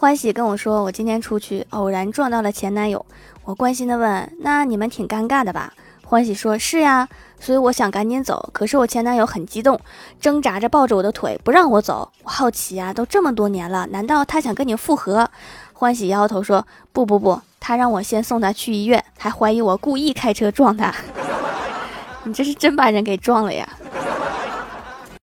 欢喜跟我说，我今天出去偶然撞到了前男友。我关心的问：“那你们挺尴尬的吧？”欢喜说：“是呀。”所以我想赶紧走，可是我前男友很激动，挣扎着抱着我的腿不让我走。我好奇啊，都这么多年了，难道他想跟你复合？欢喜摇摇头说：“不不不，他让我先送他去医院，还怀疑我故意开车撞他。你这是真把人给撞了呀！”